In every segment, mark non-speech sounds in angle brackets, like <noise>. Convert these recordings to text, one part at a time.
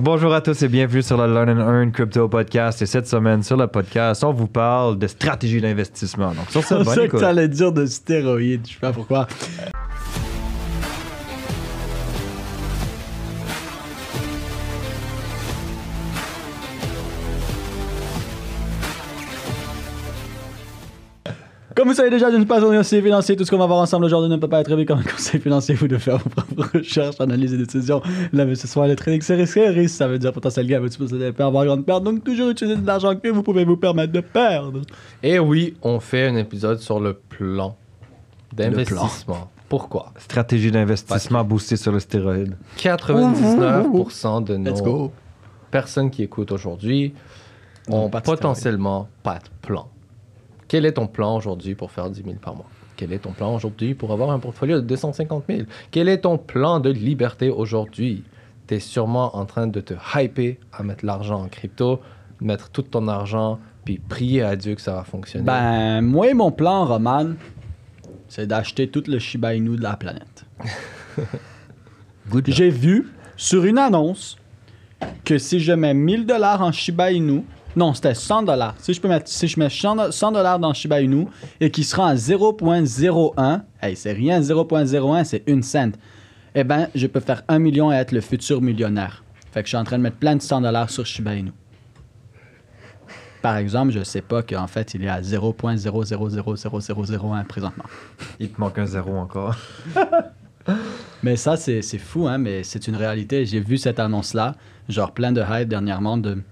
Bonjour à tous et bienvenue sur le Learn and Earn Crypto Podcast. Et cette semaine, sur le podcast, on vous parle de stratégie d'investissement. Donc, sur ce, C'est bonne ça que écoute. t'allais dire de stéroïdes, je sais pas pourquoi. Comme vous savez déjà, je ne suis pas un conseiller financier. Tout ce qu'on va voir ensemble aujourd'hui ne peut pas être vu comme un conseil financier. Vous devez faire vos propres <laughs> recherches, analyses et décisions. L'investissement et le trading, c'est risqué. Risque, ça veut dire potentiel gain, mais tu peux avoir grande perte. Donc, toujours utiliser de l'argent que vous pouvez vous permettre de perdre. Et oui, on fait un épisode sur le plan d'investissement. Pourquoi? Stratégie d'investissement boostée sur le stéroïde. 99% de Let's nos go. personnes qui écoutent aujourd'hui ont potentiellement pas de plan. Quel est ton plan aujourd'hui pour faire 10 000 par mois? Quel est ton plan aujourd'hui pour avoir un portfolio de 250 000 Quel est ton plan de liberté aujourd'hui? Tu es sûrement en train de te hyper à mettre l'argent en crypto, mettre tout ton argent, puis prier à Dieu que ça va fonctionner. Ben, moi, mon plan, Roman, c'est d'acheter tout le Shiba Inu de la planète. <laughs> J'ai vu sur une annonce que si je mets 1000 dollars en Shiba Inu, non, c'était 100 dollars. Si je peux mettre, si je mets 100 dollars dans Shiba Inu et qu'il sera à 0.01, hey, c'est rien, 0.01, c'est une cent. Eh ben, je peux faire 1 million et être le futur millionnaire. Fait que je suis en train de mettre plein de 100 dollars sur Shiba Inu. Par exemple, je sais pas qu'en fait, il est à 0.000001 présentement. <laughs> Il te manque un zéro encore. <laughs> Mais ça, c'est c'est fou, hein, mais c'est une réalité. J'ai vu cette annonce-là, genre plein de hype dernièrement de...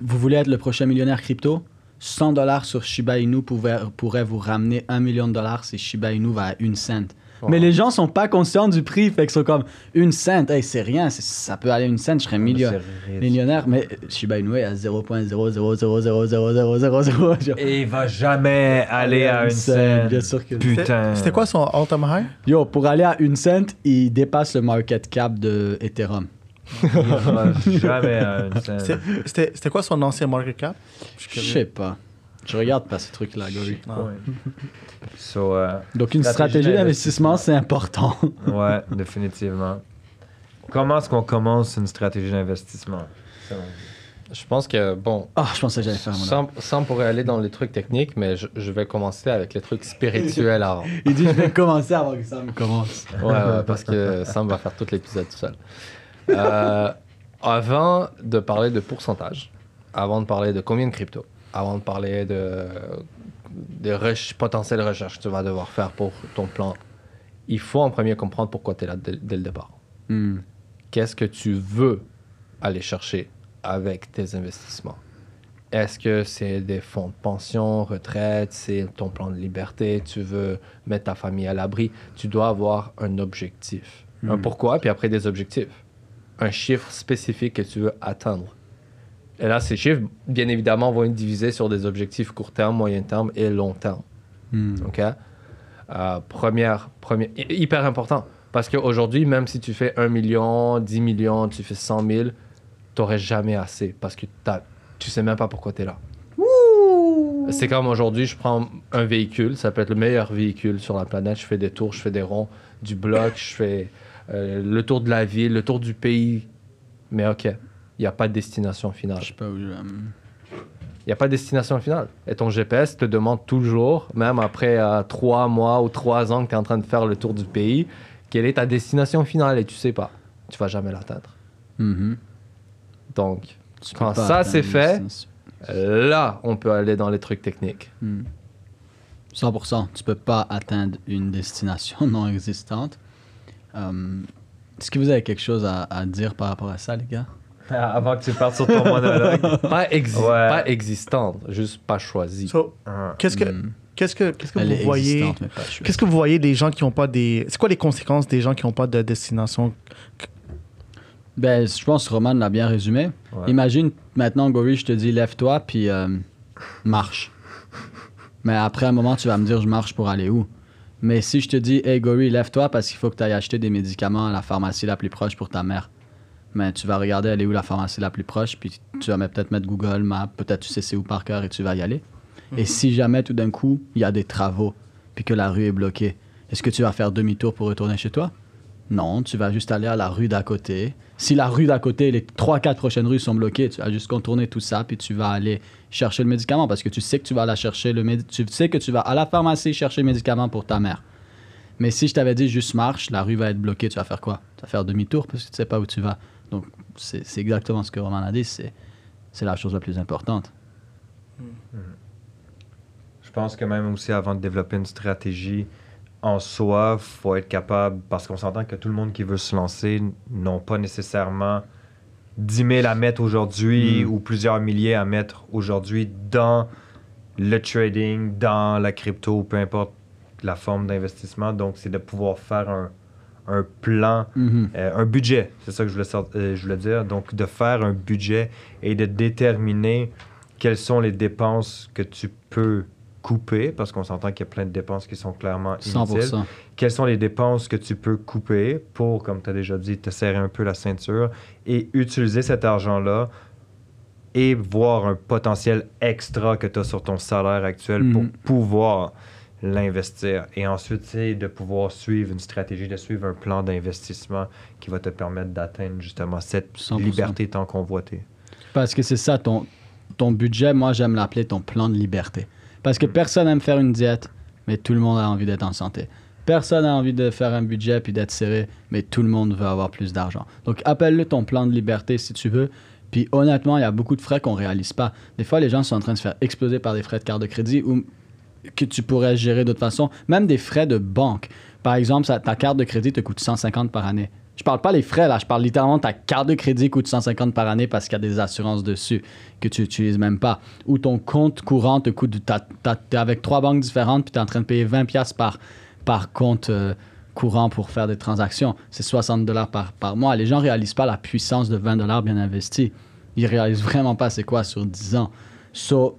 Vous voulez être le prochain millionnaire crypto 100 dollars sur Shiba Inu pourrait, pourrait vous ramener 1 million de dollars si Shiba Inu va à une cent. Mais les gens sont pas conscients du prix, fait qu'ils sont comme une cent, hey, c'est rien, c'est- ça peut aller à une cent, je serais millio- C'est riche. millionnaire. Mais Shiba Inu est à 0.0000000. Et il va jamais aller à une scène. Bien sûr que Putain. C'était quoi son all-time high? Yo, pour aller à une cent, il dépasse le market cap de Ethereum. Scène. C'était- quoi son ancien market cap? Je sais pas. Je regarde pas ces trucs-là, Gory. Non. <laughs> So, euh, Donc, une stratégie d'investissement, c'est important. <laughs> ouais, définitivement. Comment est-ce qu'on commence une stratégie d'investissement? Je pense que, bon, Ah, je pensais que j'allais faire Sam, Sam pourrait aller dans les trucs techniques, mais je, je vais commencer avec les trucs spirituels <laughs> avant. Il dit, je vais commencer avant que ça me commence. Ouais, ouais, parce que Sam va faire tout l'épisode tout seul. Euh, avant de parler de pourcentage, avant de parler de combien de crypto, avant de parler de, de reche- potentielles recherches que tu vas devoir faire pour ton plan, il faut en premier comprendre pourquoi tu es là dès, dès le départ. Hmm. Qu'est-ce que tu veux aller chercher avec tes investissements? Est-ce que c'est des fonds de pension, retraite, c'est ton plan de liberté, tu veux mettre ta famille à l'abri? Tu dois avoir un objectif. Un pourquoi, puis après des objectifs. Un chiffre spécifique que tu veux atteindre. Et là, ces chiffres, bien évidemment, vont être divisés sur des objectifs court terme, moyen terme et long terme. Hmm. OK? Euh, première, première, hy- hyper important. Parce qu'aujourd'hui, même si tu fais 1 million, 10 millions, tu fais 100 000, tu n'aurais jamais assez parce que t'as- tu sais même pas pourquoi tu es là. C'est comme aujourd'hui, je prends un véhicule, ça peut être le meilleur véhicule sur la planète, je fais des tours, je fais des ronds, du bloc, je fais euh, le tour de la ville, le tour du pays. Mais OK, il n'y a pas de destination finale. Je sais pas où je... Il n'y a pas de destination finale. Et ton GPS te demande toujours, même après euh, trois mois ou trois ans que tu es en train de faire le tour du pays, quelle est ta destination finale et tu sais pas. Tu vas jamais l'atteindre. Mhm. Donc, Tu Quand ça, c'est fait, là, on peut aller dans les trucs techniques. Hmm. 100%. Tu peux pas atteindre une destination <laughs> non existante. Euh, Est-ce que vous avez quelque chose à, à dire par rapport à ça, les gars? Avant que tu partes sur ton monologue. <laughs> Pas, exi- Ouais. pas existante, juste pas choisie. So, qu'est-ce que, Hmm. qu'est-ce que, qu'est-ce que Elle vous voyez? Qu'est-ce que vous voyez des gens qui n'ont pas des. C'est quoi les conséquences des gens qui n'ont pas de destination? Ben, je pense que Roman l'a bien résumé. Ouais. Imagine maintenant, Gory, je te dis lève-toi puis euh, marche. Mais après un moment, tu vas me dire je marche pour aller où? Mais si je te dis hey Gory, lève-toi parce qu'il faut que tu ailles acheter des médicaments à la pharmacie la plus proche pour ta mère. Mais tu vas regarder elle est où la pharmacie la plus proche puis tu vas peut-être mettre Google Maps, peut-être tu sais c'est où par cœur et tu vas y aller. Et si jamais tout d'un coup, il y a des travaux puis que la rue est bloquée, est-ce que tu vas faire demi-tour pour retourner chez toi? Non, tu vas juste aller à la rue d'à côté. Si la rue d'à côté, les 3-4 prochaines rues sont bloquées, tu vas juste contourner tout ça, puis tu vas aller chercher le médicament parce que tu sais que tu vas aller chercher le tu sais que tu vas à la pharmacie chercher le médicament pour ta mère. Mais si je t'avais dit juste marche, la rue va être bloquée, tu vas faire quoi? Tu vas faire demi-tour parce que tu sais pas où tu vas. Donc c'est exactement ce que Roman a dit, c'est c'est la chose la plus importante. Je pense que même aussi avant de développer une stratégie en soi, faut être capable, parce qu'on s'entend que tout le monde qui veut se lancer n'ont pas nécessairement 10 000 à mettre aujourd'hui Mm. ou plusieurs milliers à mettre aujourd'hui dans le trading, dans la crypto, peu importe la forme d'investissement. Donc, c'est de pouvoir faire un, un plan Mhm. euh, un budget, c'est ça que je voulais, euh, je voulais dire. Donc, de faire un budget et de déterminer quelles sont les dépenses que tu peux couper, parce qu'on s'entend qu'il y a plein de dépenses qui sont clairement inutiles. 100%. Quelles sont les dépenses que tu peux couper pour, comme tu as déjà dit, te serrer un peu la ceinture et utiliser cet argent-là et voir un potentiel extra que tu as sur ton salaire actuel pour Mhm. pouvoir l'investir. Et ensuite, c'est de pouvoir suivre une stratégie, de suivre un plan d'investissement qui va te permettre d'atteindre justement cette 100%. liberté tant convoitée. Parce que c'est ça, ton, ton budget, moi j'aime l'appeler ton plan de liberté. Parce que personne aime faire une diète, mais tout le monde a envie d'être en santé. Personne n'a envie de faire un budget puis d'être serré, mais tout le monde veut avoir plus d'argent. Donc appelle-le ton plan de liberté si tu veux. Puis honnêtement, il y a beaucoup de frais qu'on réalise pas. Des fois, les gens sont en train de se faire exploser par des frais de carte de crédit ou que tu pourrais gérer d'autre façon. Même des frais de banque. Par exemple, ta carte de crédit te coûte 150 par année. Je parle pas les frais là, je parle littéralement ta carte de crédit coûte 150 par année parce qu'il y a des assurances dessus que tu n'utilises même pas. Ou ton compte courant te coûte, t'es avec trois banques différentes puis tu es en train de payer 20 pièces par, par compte euh, courant pour faire des transactions. C'est 60 dollars par, par mois. Les gens réalisent pas la puissance de 20 dollars bien investis. Ils réalisent vraiment pas c'est quoi sur 10 ans. So,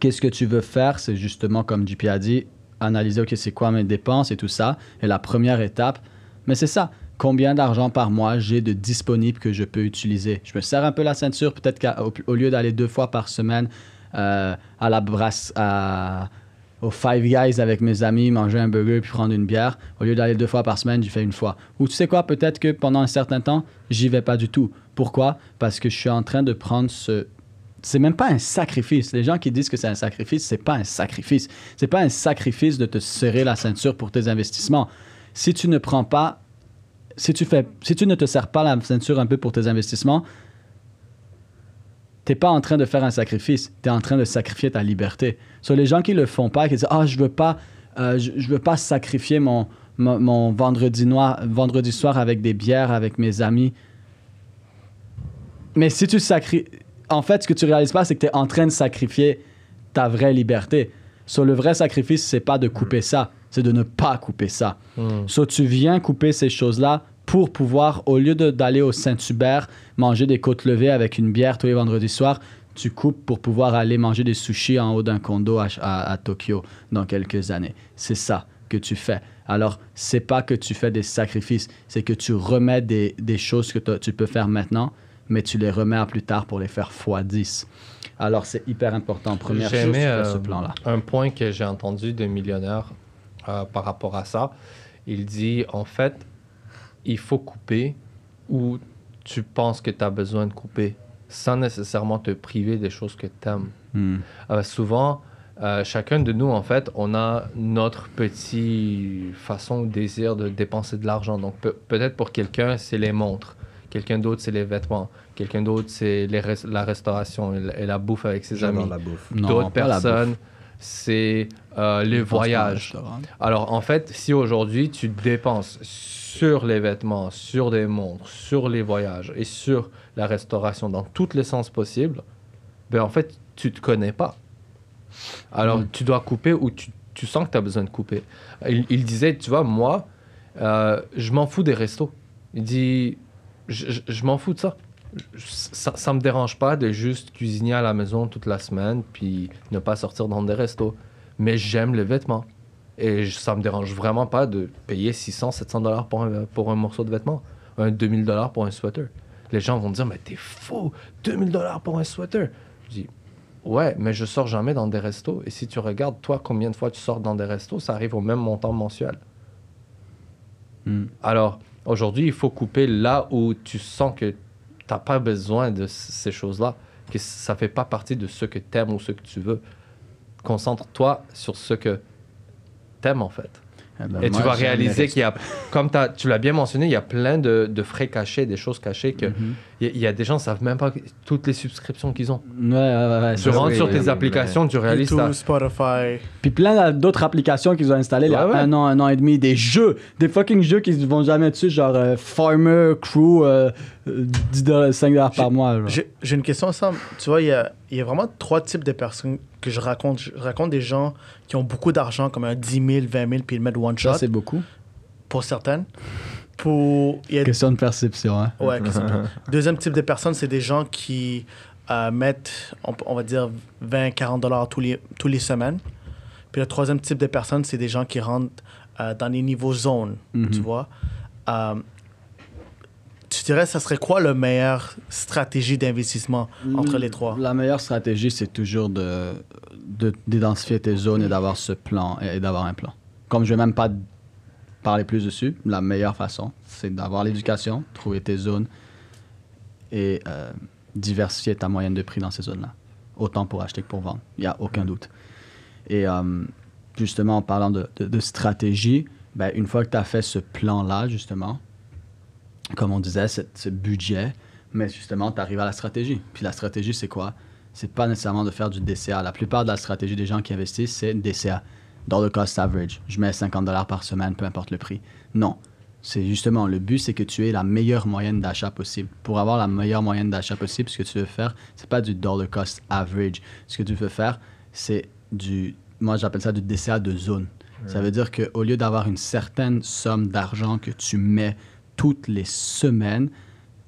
qu'est-ce que tu veux faire? C'est justement, comme JP a dit, analyser, OK, c'est quoi mes dépenses et tout ça. Et la première étape, mais c'est ça. Combien d'argent par mois j'ai de disponible que je peux utiliser? Je me serre un peu la ceinture, peut-être qu'au au lieu d'aller deux fois par semaine euh, à la brasse, à, au Five Guys avec mes amis, manger un burger puis prendre une bière, au lieu d'aller deux fois par semaine, j'y fais une fois. Ou tu sais quoi, peut-être que pendant un certain temps, j'y vais pas du tout. Pourquoi? Parce que je suis en train de prendre ce, c'est même pas un sacrifice. Les gens qui disent que c'est un sacrifice, c'est pas un sacrifice. C'est pas un sacrifice de te serrer la ceinture pour tes investissements. Si tu ne prends pas, si tu fais, si tu ne te serres pas la ceinture un peu pour tes investissements, t'es pas en train de faire un sacrifice. Tu es en train de sacrifier ta liberté. Sur les gens qui le font pas, qui disent ah je veux pas, euh, je, veux pas sacrifier mon vendredi soir avec des bières avec mes amis. Mais si tu sacrifies en fait, ce que tu réalises pas, c'est que tu es en train de sacrifier ta vraie liberté. Sur le vrai sacrifice, c'est pas de couper ça, c'est de ne pas couper ça. Hmm. So, tu viens couper ces choses-là pour pouvoir, au lieu d'aller au Saint-Hubert manger des côtes levées avec une bière tous les vendredis soirs, tu coupes pour pouvoir aller manger des sushis en haut d'un condo à, à- à Tokyo dans quelques années. C'est ça que tu fais. Alors, c'est pas que tu fais des sacrifices, c'est que tu remets des, des choses que tu peux faire maintenant, mais tu les remets à plus tard pour les faire x 10. Alors, c'est hyper important. Première chose, aimé, fais ce euh, plan-là. Un point que j'ai entendu de millionnaires euh, par rapport à ça, il dit en fait, il faut couper où tu penses que tu as besoin de couper sans nécessairement te priver des choses que tu aimes. Hmm. Euh, souvent, euh, chacun de nous, en fait, on a notre petit façon ou désir de dépenser de l'argent. Donc, peut- peut-être pour quelqu'un, c'est les montres. Quelqu'un d'autre, c'est les vêtements. Quelqu'un d'autre, c'est les res- la restauration et la, et la bouffe avec ses J'adore amis. la bouffe. D'autres pas la bouffe. personnes, c'est euh, les voyages. Alors, en fait, si aujourd'hui tu dépenses sur les vêtements, sur des montres, sur les voyages et sur la restauration dans tous les sens possibles, ben en fait, tu te connais pas. Alors, Mm. tu dois couper ou tu, tu sens que tu as besoin de couper. Il, il disait, tu vois, moi, euh, je m'en fous des restos. Il dit, je, je- je m'en fous de ça. Ça, ça me dérange pas de juste cuisiner à la maison toute la semaine puis ne pas sortir dans des restos. Mais j'aime les vêtements. Et ça me dérange vraiment pas de payer 600, 700 dollars pour un, pour un morceau de vêtement. Un 2000 dollars pour un sweater. Les gens vont dire, mais t'es fou, 2000 dollars pour un sweater. Je dis, ouais, mais je sors jamais dans des restos. Et si tu regardes, toi, combien de fois tu sors dans des restos, ça arrive au même montant mensuel. Hmm. Alors, aujourd'hui, il faut couper là où tu sens que tu n'as pas besoin de ces choses-là, que ça fait pas partie de ce que tu aimes ou ce que tu veux. Concentre-toi sur ce que tu aimes, en fait. Eh ben, Et tu vas réaliser qu'il y a, comme t'as- tu l'as bien mentionné, il y a plein de, de frais cachés, des choses cachées que Mhm. Il y, a- il y a des gens qui savent même pas toutes les subscriptions qu'ils ont. Ouais, ouais, ouais. Tu rentres sur tes applications, tu réalises YouTube, ça. Spotify. Puis plein d'autres applications qu'ils ont installées il y a un an, un an et demi, des jeux, des fucking jeux qui vont jamais dessus, genre euh, Farmer, Crew, euh, euh, 10 dollars, 5 dollars par mois. J'ai une question, Sam. Tu vois, il y a, il y a vraiment trois types de personnes que je raconte. Je raconte des gens qui ont beaucoup d'argent, comme un 10 000, 20 000, puis ils le mettent one shot, Ça, c'est beaucoup. pour certaines. Pour... Il y a Question de perception. Hein. Ouais, <laughs> Deuxième type de personnes, c'est des gens qui euh, mettent, on, on va dire, 20, 40 dollars tous les, tous les semaines. Puis le troisième type de personnes, c'est des gens qui rentrent euh, dans les niveaux zones, Mhm. tu vois. Euh, tu dirais, ça serait quoi la meilleure stratégie d'investissement entre les trois? La meilleure stratégie, c'est toujours de de- d'identifier tes zones et d'avoir ce plan et, et d'avoir un plan. Comme je vais même pas parler plus dessus, la meilleure façon, c'est d'avoir l'éducation, trouver tes zones et euh, diversifier ta moyenne de prix dans ces zones-là. Autant pour acheter que pour vendre. Il n'y a aucun doute. Et euh, justement, en parlant de, de- de stratégie, ben, une fois que tu as fait ce plan-là, justement, comme on disait, ce, ce budget, mais justement, tu arrives à la stratégie. Puis la stratégie, c'est quoi? C'est pas nécessairement de faire du DCA. La plupart de la stratégie des gens qui investissent, c'est DCA, dollar cost average. Je mets 50 dollars par semaine, peu importe le prix. Non. C'est justement le but, c'est que tu aies la meilleure moyenne d'achat possible. Pour avoir la meilleure moyenne d'achat possible, ce que tu veux faire, c'est pas du dollar cost average. Ce que tu veux faire, c'est du, moi j'appelle ça du DCA de zone. Ça veut dire qu'au lieu d'avoir une certaine somme d'argent que tu mets toutes les semaines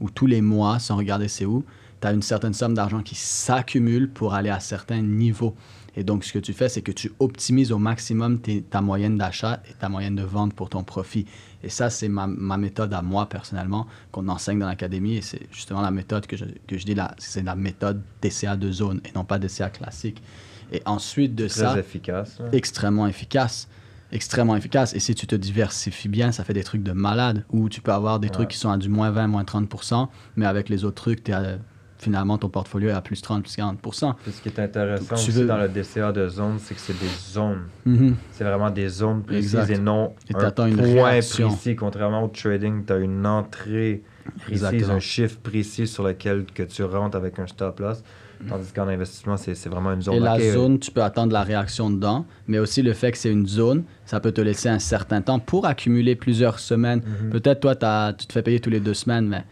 ou tous les mois, sans regarder c'est où, tu as une certaine somme d'argent qui s'accumule pour aller à certains niveaux. Et donc, ce que tu fais, c'est que tu optimises au maximum tes- ta moyenne d'achat et ta moyenne de vente pour ton profit. Et ça, c'est ma, ma méthode à moi, personnellement, qu'on enseigne dans l'académie. Et c'est justement la méthode que je, que je dis c'est la méthode DCA de zone et non pas DCA classique. Et ensuite de Très ça, efficace. hein. extrêmement efficace. Extrêmement efficace. Et si tu te diversifies bien, ça fait des trucs de malade. Où tu peux avoir des Ouais. trucs qui sont à du moins 20, moins 30%, mais avec les autres trucs, t'es à- finalement, ton portfolio est à plus 30, plus 40%. Puis ce qui est intéressant aussi veux- dans le DCA de zone, c'est que c'est des zones. Mhm. C'est vraiment des zones précises Exact. et non Et un une point réaction. précis. Contrairement au trading, tu as une entrée précise, Exactement. un chiffre précis sur lequel que tu rentres avec un stop loss. Tandis qu'en investissement, c'est vraiment une zone. Et la zone, tu peux attendre la réaction dedans, mais aussi le fait que c'est une zone, ça peut te laisser un certain temps pour accumuler plusieurs semaines. Mhm. Peut-être toi, t'as- tu te fais payer tous les deux semaines, mais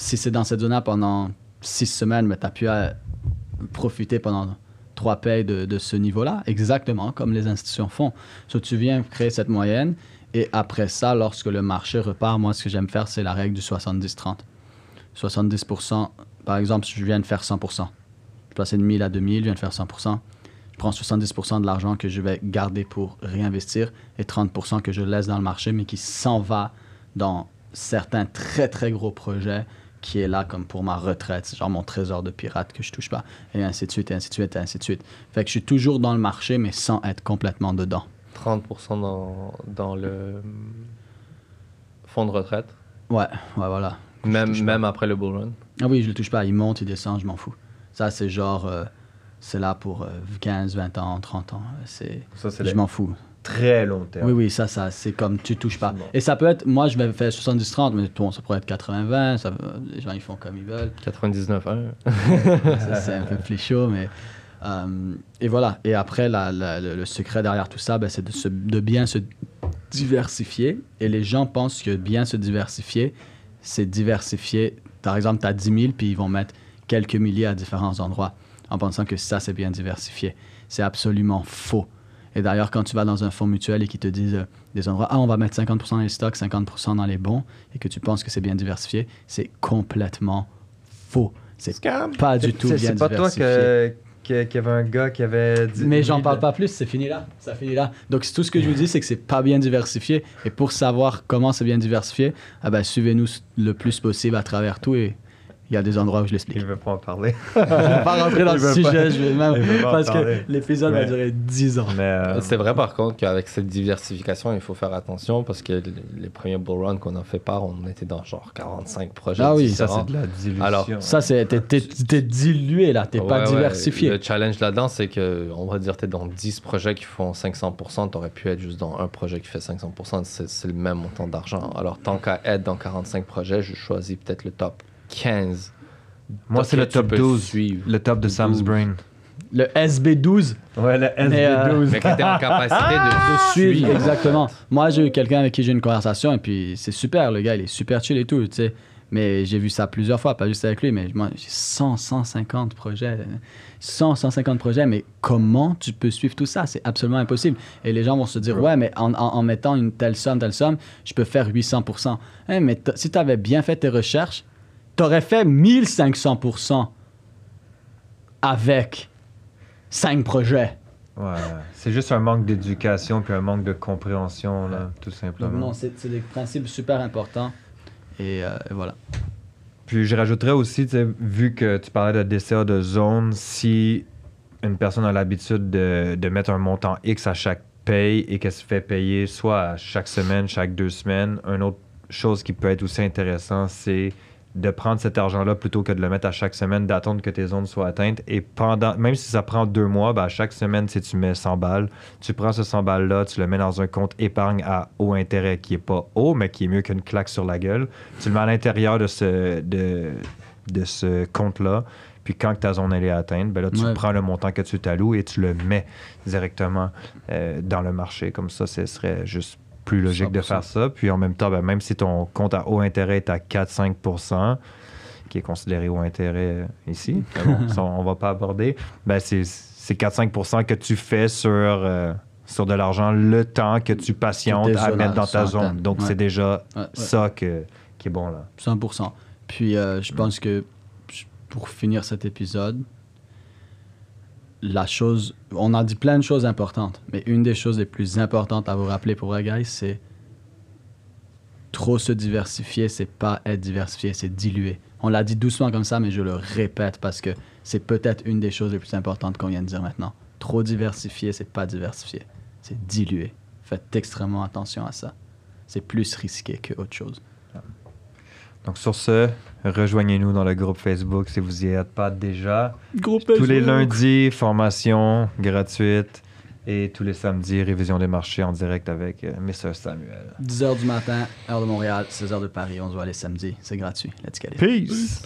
si c'est dans cette zone-là pendant six semaines, mais tu as pu euh, profiter pendant trois payes de, ce niveau-là, exactement comme les institutions font. So, tu viens créer cette moyenne, et après ça, lorsque le marché repart, moi, ce que j'aime faire, c'est la règle du 70-30. 70%, par exemple, je viens de faire 100%. Je passais de 1000 à 2000, je viens de faire 100%. Je prends 70% de l'argent que je vais garder pour réinvestir et 30% que je laisse dans le marché, mais qui s'en va dans certains très très gros projets qui est là comme pour ma retraite, c'est genre mon trésor de pirate que je touche pas, et ainsi de suite, et ainsi de suite, et ainsi de suite. Fait que je suis toujours dans le marché, mais sans être complètement dedans. 30% dans, dans le fonds de retraite, Ouais, ouais, voilà. même, même après le bull run. Ah oui, je le touche pas, il monte, il descend, je m'en fous. Ça, c'est genre, euh, c'est là pour euh, 15, 20 ans, 30 ans. C'est, Ça, c'est je m'en fous. Très long terme. Oui, oui, ça, ça c'est comme tu touches pas. Bon. Et ça peut être, moi, je vais faire 70-30, mais bon, ça pourrait être 80-20, ça, les gens, ils font comme ils veulent. 99 hein. <laughs> Ça, c'est un peu plus chaud, mais. euh, et voilà. Et après, la- la- le, le secret derrière tout ça, ben, c'est de, se- de bien se diversifier. Et les gens pensent que bien se diversifier, c'est diversifier. Par exemple, tu as 10 000, puis ils vont mettre quelques milliers à différents endroits en pensant que ça, c'est bien diversifié. C'est absolument faux. Et d'ailleurs, quand tu vas dans un fonds mutuel et qu'ils te disent euh, des endroits, ah, on va mettre 50% dans les stocks, 50% dans les bons, et que tu penses que c'est bien diversifié, c'est complètement faux. C'est pas du tout C'est bien c'est pas toi diversifié. que- qu'il y avait un gars qui avait dit. Mais j'en parle pas plus, c'est fini là. Ça finit là. Donc tout ce que je vous dis, c'est que c'est pas bien diversifié. Et pour savoir comment c'est bien diversifié, ah ben, suivez-nous le plus possible à travers tout et, Il y a des endroits où je Il l'explique. veut pas en parler. <laughs> je vais pas rentrer dans Il le sujet, pas- je vais même, pas parce parler. que l'épisode va durer 10 ans. Euh, C'est vrai par contre qu'avec cette diversification, il faut faire attention parce que les- premiers bull runs qu'on a fait part, on était dans genre 45 projets. Ah oui, ça, c'est de la dilution. Alors, Ça, c'est, t'es, t'es- t'es dilué là, t'es pas Ouais, ouais. diversifié. Le challenge là-dedans, c'est que, on va dire, tu es dans 10 projets qui font 500%, tu aurais pu être juste dans un projet qui fait 500%, c'est c'est le même montant d'argent. Alors, tant qu'à être dans 45 projets, je choisis peut-être le top 15. Moi, c'est le top peux 12. suivre. Le top de Sam's 12. Brain. Le SB12 Ouais, le Mais, euh, Mais que tu es en <laughs> capacité de, de suivre, exactement. Moi, j'ai eu quelqu'un avec qui j'ai eu une conversation et puis c'est super, le gars, il est super chill et tout, tu sais. Mais j'ai vu ça plusieurs fois, pas juste avec lui, mais moi, j'ai 100, 150 projets. 100, 150 projets, mais comment tu peux suivre tout ça? C'est absolument impossible. Et les gens vont se dire, ouais, mais en, en- en mettant une telle somme, telle somme, je peux faire 800%. Hein, mais t- si tu avais bien fait tes recherches, tu aurais fait 1500% avec 5 projets. Ouais, c'est juste un manque d'éducation puis un manque de compréhension, là, tout Donc, simplement. non, c'est des principes super importants. Et euh, voilà. Puis je rajouterais aussi, vu que tu parlais de DCA de zone, si une personne a l'habitude de, de mettre un montant X à chaque paye et qu'elle se fait payer soit à chaque semaine, chaque deux semaines, une autre chose qui peut être aussi intéressant, c'est de prendre cet argent-là plutôt que de le mettre à chaque semaine, d'attendre que tes zones soient atteintes. Et pendant, même si ça prend deux mois, ben, à chaque semaine, si tu mets 100 balles, tu prends ce 100 balles-là, tu le mets dans un compte épargne à haut intérêt qui est pas haut, mais qui est mieux qu'une claque sur la gueule. Tu le mets à l'intérieur de ce, de, de ce compte-là. Puis quand ta zone elle est atteinte, ben là, tu Ouais. prends le montant que tu t'alloues et tu le mets directement euh, dans le marché. Comme ça, ce serait juste plus logique de 100%. faire ça. Puis en même temps, ben, même si ton compte à haut intérêt est à 4-5% qui est considéré haut intérêt euh, ici, <laughs> mais bon, ça, on va pas aborder, ben, c'est c'est 4-5% que tu fais sur, euh, sur de l'argent le temps que tu patientes à mettre dans ta zone. Donc, Ouais. c'est déjà Ouais, ouais. ça que, qui est bon là. 100%. Puis euh, je pense que pour finir cet épisode, la chose, on a dit plein de choses importantes, mais une des choses les plus importantes à vous rappeler pour guys, c'est trop se diversifier, c'est pas être diversifié, c'est diluer. On l'a dit doucement comme ça, mais je le répète parce que c'est peut-être une des choses les plus importantes qu'on vient de dire maintenant. Trop diversifié, c'est pas diversifié, c'est diluer. Faites extrêmement attention à ça. C'est plus risqué que autre chose. Donc, sur ce, rejoignez-nous dans le groupe Facebook si vous y êtes pas déjà. Gros Tous les lundis, formation gratuite. Et tous les samedis, révision des marchés en direct avec euh, Mr. Samuel. 10h du matin, heure de Montréal, 16h de Paris. On se voit les samedis. C'est gratuit. Let's get it. Peace!